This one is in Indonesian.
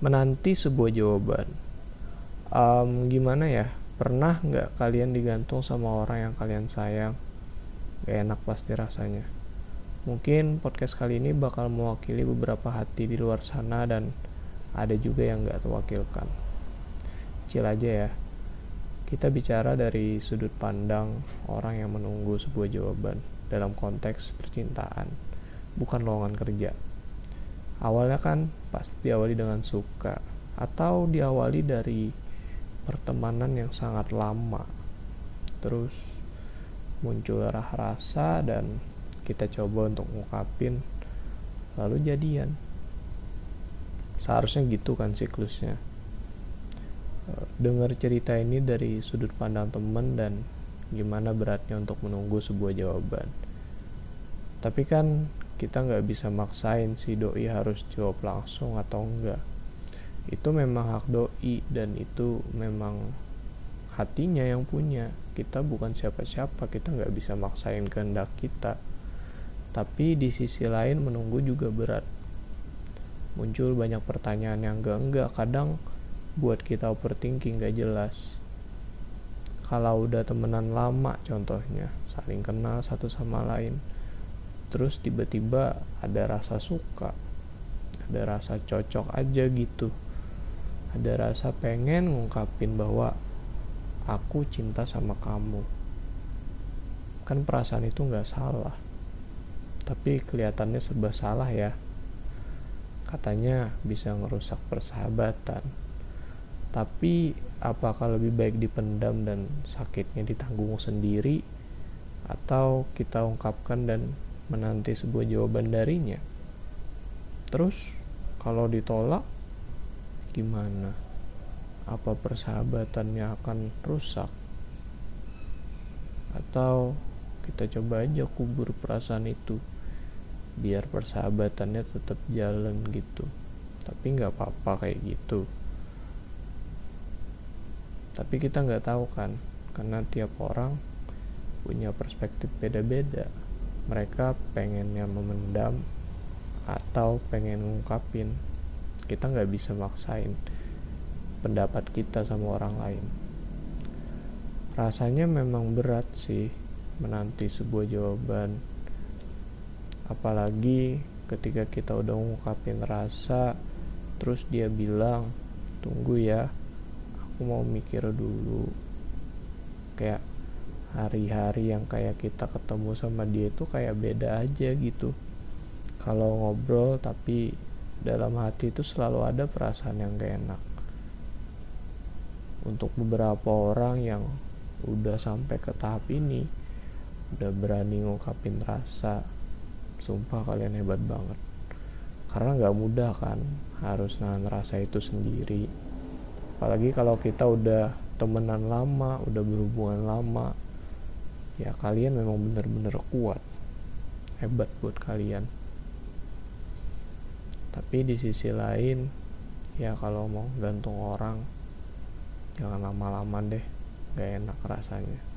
menanti sebuah jawaban. Um, gimana ya? Pernah nggak kalian digantung sama orang yang kalian sayang? Gak enak pasti rasanya. Mungkin podcast kali ini bakal mewakili beberapa hati di luar sana dan ada juga yang nggak terwakilkan. Kecil aja ya. Kita bicara dari sudut pandang orang yang menunggu sebuah jawaban dalam konteks percintaan, bukan lowongan kerja. Awalnya kan pasti diawali dengan suka, atau diawali dari pertemanan yang sangat lama. Terus muncul rasa dan kita coba untuk ngungkapin, lalu jadian. Seharusnya gitu kan siklusnya dengar cerita ini dari sudut pandang temen dan gimana beratnya untuk menunggu sebuah jawaban. Tapi kan kita nggak bisa maksain si doi harus jawab langsung atau enggak. Itu memang hak doi dan itu memang hatinya yang punya. Kita bukan siapa-siapa, kita nggak bisa maksain kehendak kita. Tapi di sisi lain menunggu juga berat. Muncul banyak pertanyaan yang enggak-enggak, kadang buat kita overthinking gak jelas kalau udah temenan lama contohnya saling kenal satu sama lain terus tiba-tiba ada rasa suka ada rasa cocok aja gitu. Ada rasa pengen ngungkapin bahwa aku cinta sama kamu. Kan perasaan itu nggak salah tapi kelihatannya serba salah ya. Katanya bisa ngerusak persahabatan. Tapi apakah lebih baik dipendam dan sakitnya ditanggung sendiri atau kita ungkapkan dan menanti sebuah jawaban darinya. Terus kalau ditolak gimana? Apa persahabatannya akan rusak? Atau kita coba aja kubur perasaan itu biar persahabatannya tetap jalan gitu. Tapi nggak apa-apa kayak gitu. Tapi kita nggak tahu kan karena tiap orang punya perspektif beda-beda mereka pengennya memendam atau pengen ngungkapin. Kita nggak bisa maksain pendapat kita sama orang lain. Rasanya memang berat sih menanti sebuah jawaban. Apalagi ketika kita udah ngungkapin rasa terus dia bilang tunggu ya aku mau mikir dulu. Kayak hari-hari yang kayak kita ketemu sama dia itu kayak beda aja gitu. Kalau ngobrol tapi dalam hati itu selalu ada perasaan yang gak enak. Untuk beberapa orang yang udah sampai ke tahap ini udah berani ngungkapin rasa sumpah kalian hebat banget. Karena gak mudah kan harus nahan rasa itu sendiri. Apalagi kalau kita udah temenan lama udah berhubungan lama ya kalian memang bener-bener kuat. Hebat buat kalian. Tapi di sisi lain ya kalau mau gantung orang jangan lama-lama deh. Gak enak rasanya